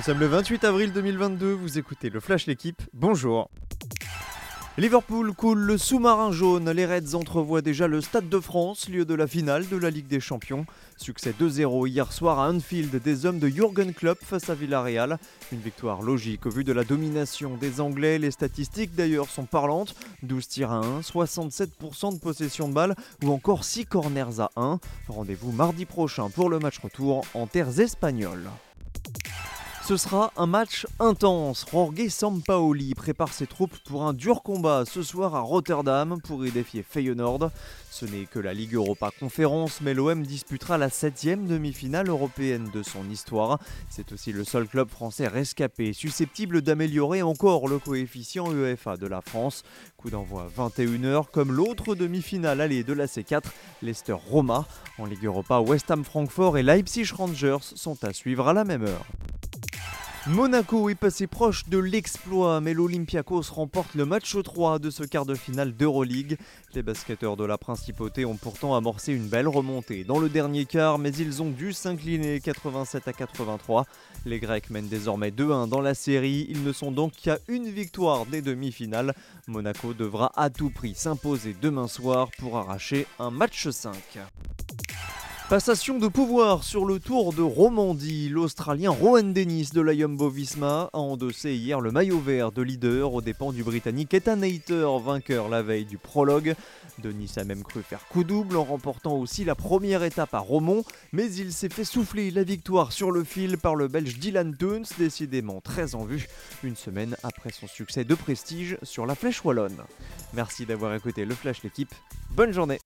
Nous sommes le 28 avril 2022, vous écoutez le Flash L'équipe, bonjour. Liverpool coule le sous-marin jaune. Les Reds entrevoient déjà le Stade de France, lieu de la finale de la Ligue des Champions. Succès 2-0 hier soir à Anfield des hommes de Jürgen Klopp face à Villarreal. Une victoire logique au vu de la domination des Anglais. Les statistiques d'ailleurs sont parlantes 12 tirs à 1, 67% de possession de balle ou encore 6 corners à 1. Rendez-vous mardi prochain pour le match retour en terres espagnoles. Ce sera un match intense. Jorge Sampaoli prépare ses troupes pour un dur combat ce soir à Rotterdam pour y défier Feyenoord. Ce n'est que la Ligue Europa Conférence, mais l'OM disputera la 7 demi-finale européenne de son histoire. C'est aussi le seul club français rescapé, susceptible d'améliorer encore le coefficient UEFA de la France. Coup d'envoi 21h, comme l'autre demi-finale allée de la C4, Leicester-Roma. En Ligue Europa, West Ham Francfort et Leipzig Rangers sont à suivre à la même heure. Monaco est passé proche de l'exploit, mais l'Olympiakos remporte le match 3 de ce quart de finale d'Euroleague. Les basketteurs de la Principauté ont pourtant amorcé une belle remontée dans le dernier quart, mais ils ont dû s'incliner 87 à 83. Les Grecs mènent désormais 2-1 dans la série, ils ne sont donc qu'à une victoire des demi-finales. Monaco devra à tout prix s'imposer demain soir pour arracher un match 5. Passation de pouvoir sur le Tour de Romandie. L'Australien Rowan Dennis de la Jumbo-Visma a endossé hier le maillot vert de leader aux dépens du Britannique Ethan Hayter, vainqueur la veille du prologue. Denis a même cru faire coup double en remportant aussi la première étape à Romont, mais il s'est fait souffler la victoire sur le fil par le Belge Dylan Teuns, décidément très en vue, une semaine après son succès de prestige sur la Flèche Wallonne. Merci d'avoir écouté le Flash l'équipe. Bonne journée